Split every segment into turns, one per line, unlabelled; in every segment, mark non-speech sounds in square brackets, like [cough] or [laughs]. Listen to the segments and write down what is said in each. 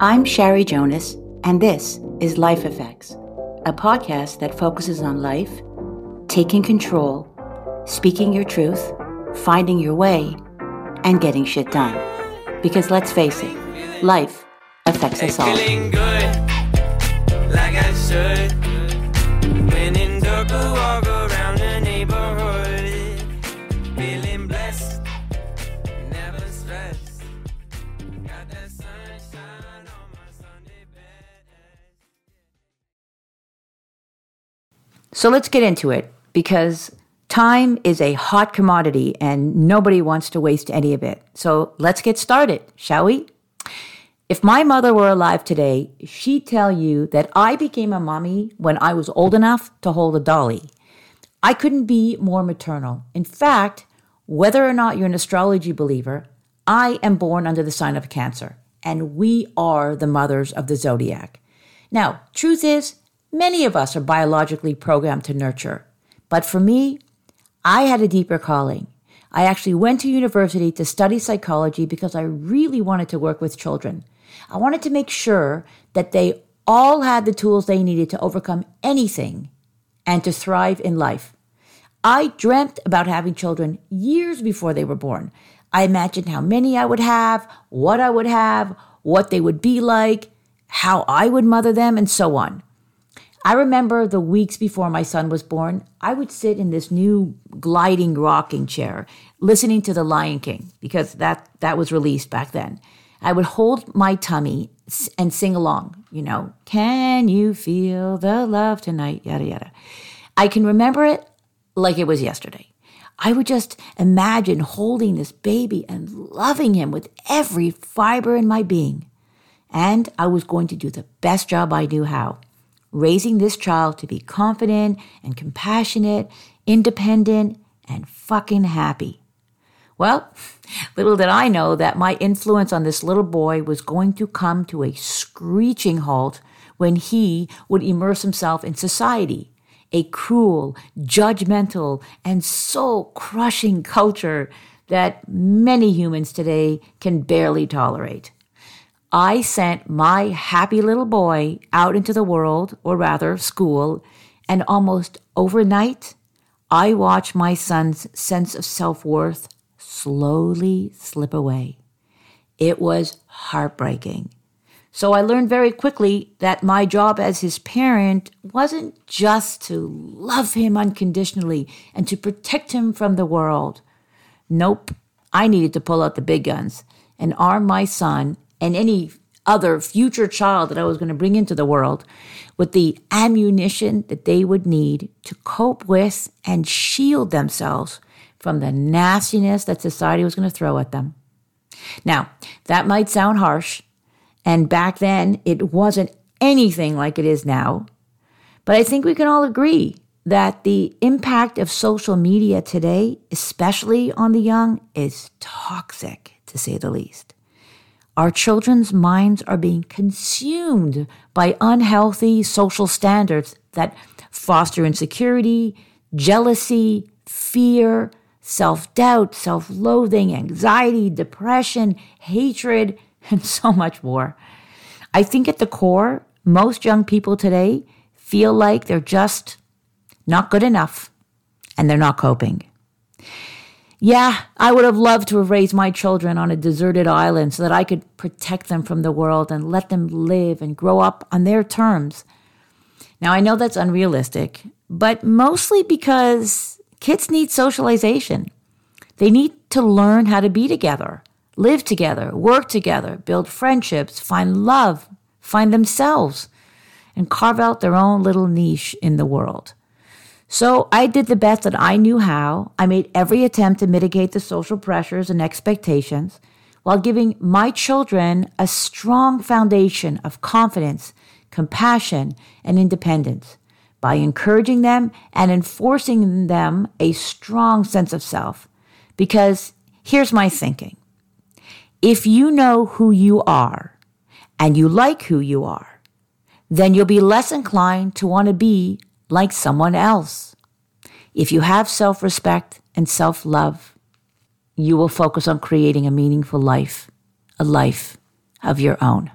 I'm Shari Jonas, and this is Life Effects, a podcast that focuses on life, taking control, speaking your truth, finding your way, and getting shit done. Because let's face it, life affects us all. So let's get into it because time is a hot commodity and nobody wants to waste any of it. So let's get started, shall we? If my mother were alive today, she'd tell you that I became a mommy when I was old enough to hold a dolly. I couldn't be more maternal. In fact, whether or not you're an astrology believer, I am born under the sign of Cancer, and we are the mothers of the zodiac. Now, truth is, Many of us are biologically programmed to nurture. But for me, I had a deeper calling. I actually went to university to study psychology because I really wanted to work with children. I wanted to make sure that they all had the tools they needed to overcome anything and to thrive in life. I dreamt about having children years before they were born. I imagined how many I would have, what I would have, what they would be like, how I would mother them, and so on. I remember the weeks before my son was born, I would sit in this new gliding rocking chair listening to The Lion King because that, that was released back then. I would hold my tummy and sing along, you know, can you feel the love tonight? Yada, yada. I can remember it like it was yesterday. I would just imagine holding this baby and loving him with every fiber in my being. And I was going to do the best job I knew how raising this child to be confident and compassionate, independent, and fucking happy. Well, [laughs] little did I know that my influence on this little boy was going to come to a screeching halt when he would immerse himself in society, a cruel, judgmental, and soul crushing culture that many humans today can barely tolerate. I sent my happy little boy out into the world, or rather, school, and almost overnight, I watched my son's sense of self worth slowly slip away. It was heartbreaking. So I learned very quickly that my job as his parent wasn't just to love him unconditionally and to protect him from the world. Nope, I needed to pull out the big guns and arm my son and any other future child that I was going to bring into the world with the ammunition that they would need to cope with and shield themselves from the nastiness that society was going to throw at them. Now, that might sound harsh, and back then it wasn't anything like it is now, but I think we can all agree that the impact of social media today, especially on the young, is toxic to say the least. Our children's minds are being consumed by unhealthy social standards that foster insecurity, jealousy, fear, self doubt, self loathing, anxiety, depression, hatred, [laughs] and so much more. I think at the core, most young people today feel like they're just not good enough and they're not coping. Yeah, I would have loved to have raised my children on a deserted island so that I could protect them from the world and let them live and grow up on their terms. Now, I know that's unrealistic, but mostly because kids need socialization. They need to learn how to be together, live together, work together, build friendships, find love, find themselves, and carve out their own little niche in the world. So I did the best that I knew how. I made every attempt to mitigate the social pressures and expectations while giving my children a strong foundation of confidence, compassion, and independence by encouraging them and enforcing them a strong sense of self. Because here's my thinking. If you know who you are and you like who you are, then you'll be less inclined to want to be like someone else. If you have self respect and self love, you will focus on creating a meaningful life, a life of your own.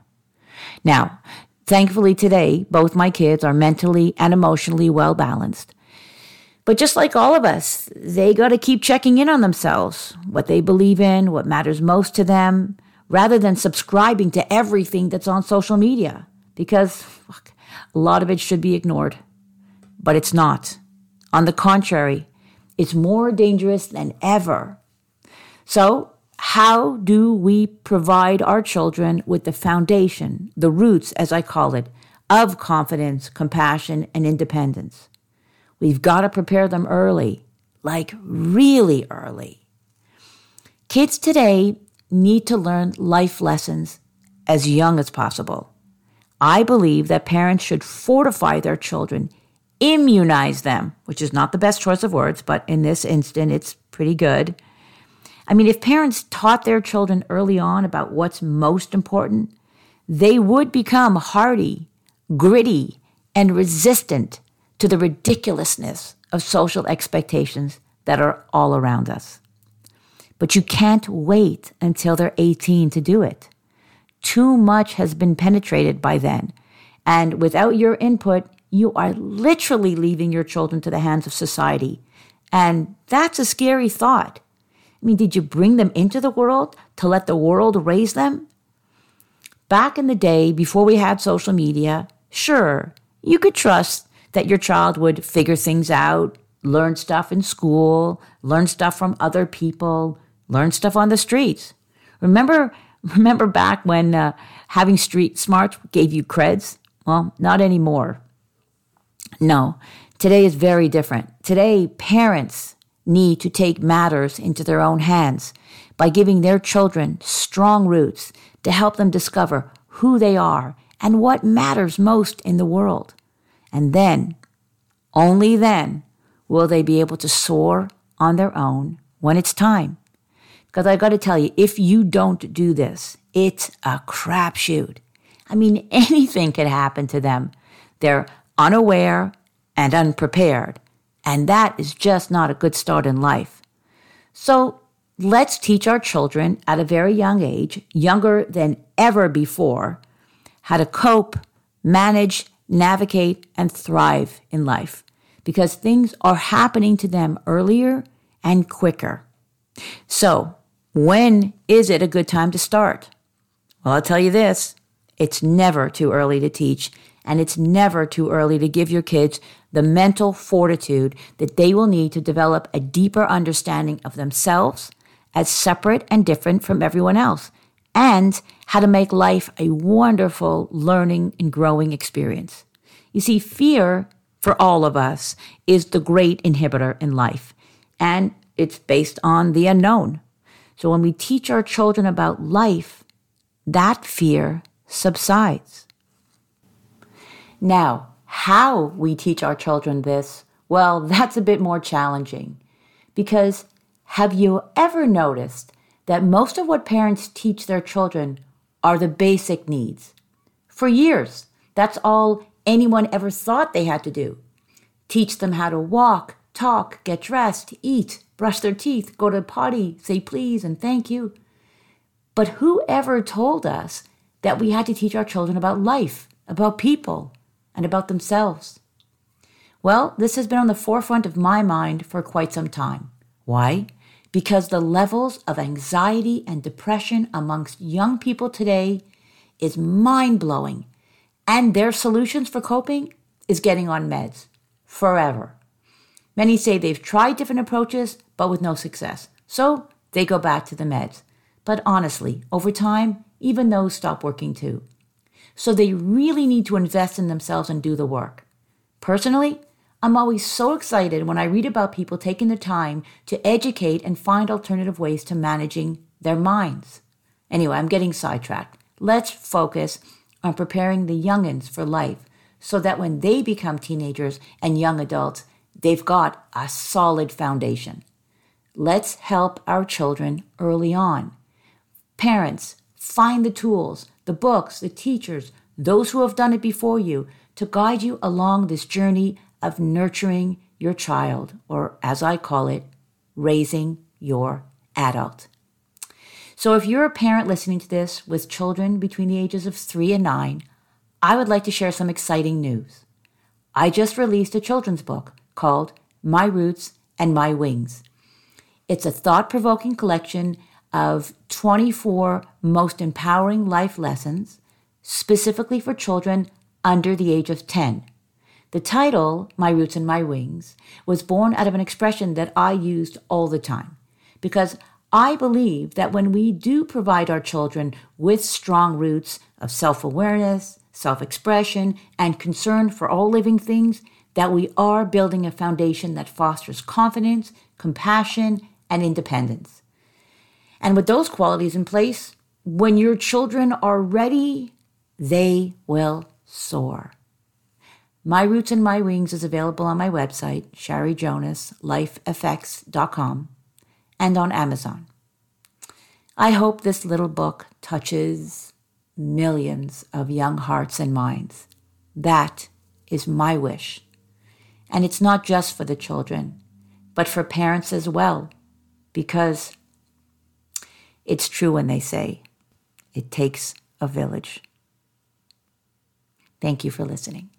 Now, thankfully today, both my kids are mentally and emotionally well balanced. But just like all of us, they got to keep checking in on themselves, what they believe in, what matters most to them, rather than subscribing to everything that's on social media, because fuck, a lot of it should be ignored. But it's not. On the contrary, it's more dangerous than ever. So, how do we provide our children with the foundation, the roots, as I call it, of confidence, compassion, and independence? We've got to prepare them early, like really early. Kids today need to learn life lessons as young as possible. I believe that parents should fortify their children, immunize them, which is not the best choice of words, but in this instant, it's pretty good. I mean, if parents taught their children early on about what's most important, they would become hardy, gritty, and resistant to the ridiculousness of social expectations that are all around us. But you can't wait until they're 18 to do it. Too much has been penetrated by then. And without your input, you are literally leaving your children to the hands of society. And that's a scary thought. I mean, did you bring them into the world to let the world raise them? Back in the day, before we had social media, sure, you could trust that your child would figure things out, learn stuff in school, learn stuff from other people, learn stuff on the streets. Remember, [laughs] remember back when uh, having street smarts gave you creds? Well, not anymore. No, today is very different. Today, parents need to take matters into their own hands by giving their children strong roots to help them discover who they are and what matters most in the world. And then, only then, will they be able to soar on their own when it's time. Because I got to tell you, if you don't do this, it's a crapshoot. I mean, [laughs] anything could happen to them. They're unaware and unprepared, and that is just not a good start in life. So let's teach our children at a very young age, younger than ever before, how to cope, manage, navigate, and thrive in life because things are happening to them earlier and quicker. So, when is it a good time to start? Well, I'll tell you this it's never too early to teach, and it's never too early to give your kids the mental fortitude that they will need to develop a deeper understanding of themselves as separate and different from everyone else, and how to make life a wonderful learning and growing experience. You see, fear for all of us is the great inhibitor in life, and it's based on the unknown. So when we teach our children about life, that fear subsides. Now, how we teach our children this, well, [laughs] that's a bit more challenging. Because have you ever noticed that most of what parents teach their children are the basic needs? For years, that's all anyone ever thought they had to do. Teach them how to walk, talk, get dressed, eat, brush their teeth, go to potty, say please and thank you. But who ever told us that we had to teach our children about life, about people, and about themselves? Well, this has been on the forefront of my mind for quite some time. Why? Because the levels of anxiety and depression amongst young people today is mind blowing and their solutions for coping is getting on meds forever. Many say they've tried different approaches, but with no success. So they go back to the meds. But honestly, over time, even those stop working too. So they really need to invest in themselves and do the work. Personally, I'm always so excited when I read about people taking the time to educate and find alternative ways to managing their minds. Anyway, I'm getting sidetracked. Let's focus on preparing the youngins for life so that when they become teenagers and young adults, they've got a solid foundation. Let's help our children early on. Parents, find the tools, the books, the teachers, those who have done it before you to guide you along this journey of nurturing your child, or as I call it, raising your adult. So if you're a parent listening to this with children between the ages of three and nine, I would like to share some exciting news. I just released a children's book called My Roots and My Wings. It's a thought provoking collection of 24 most empowering life lessons specifically for children under the age of 10. The title, My Roots and My Wings, was born out of an expression that I used all the time because I believe that when we do provide our children with strong roots of self awareness, self expression, and concern for all living things, that we are building a foundation that fosters confidence, compassion, and independence. And with those qualities in place, when your children are ready, they will soar. My Roots and My Wings is available on my website, sharijonasLifeFX.com, and on Amazon. I hope this little book touches millions of young hearts and minds. That is my wish. And it's not just for the children, but for parents as well, because it's true when they say it takes a village. Thank you for listening.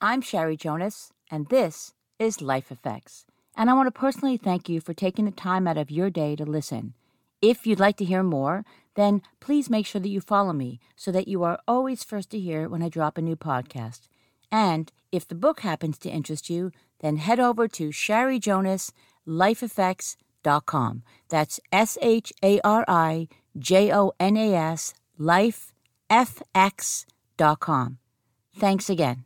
I'm Shari Jonas, and this is Life Effects. And I want to personally thank you for taking the time out of your day to listen. If you'd like to hear more, then please make sure that you follow me so that you are always first to hear when I drop a new podcast. And if the book happens to interest you, then head over to sharijonaslifefx.com. That's S H A R I J O N A S lifefx.com. Thanks again.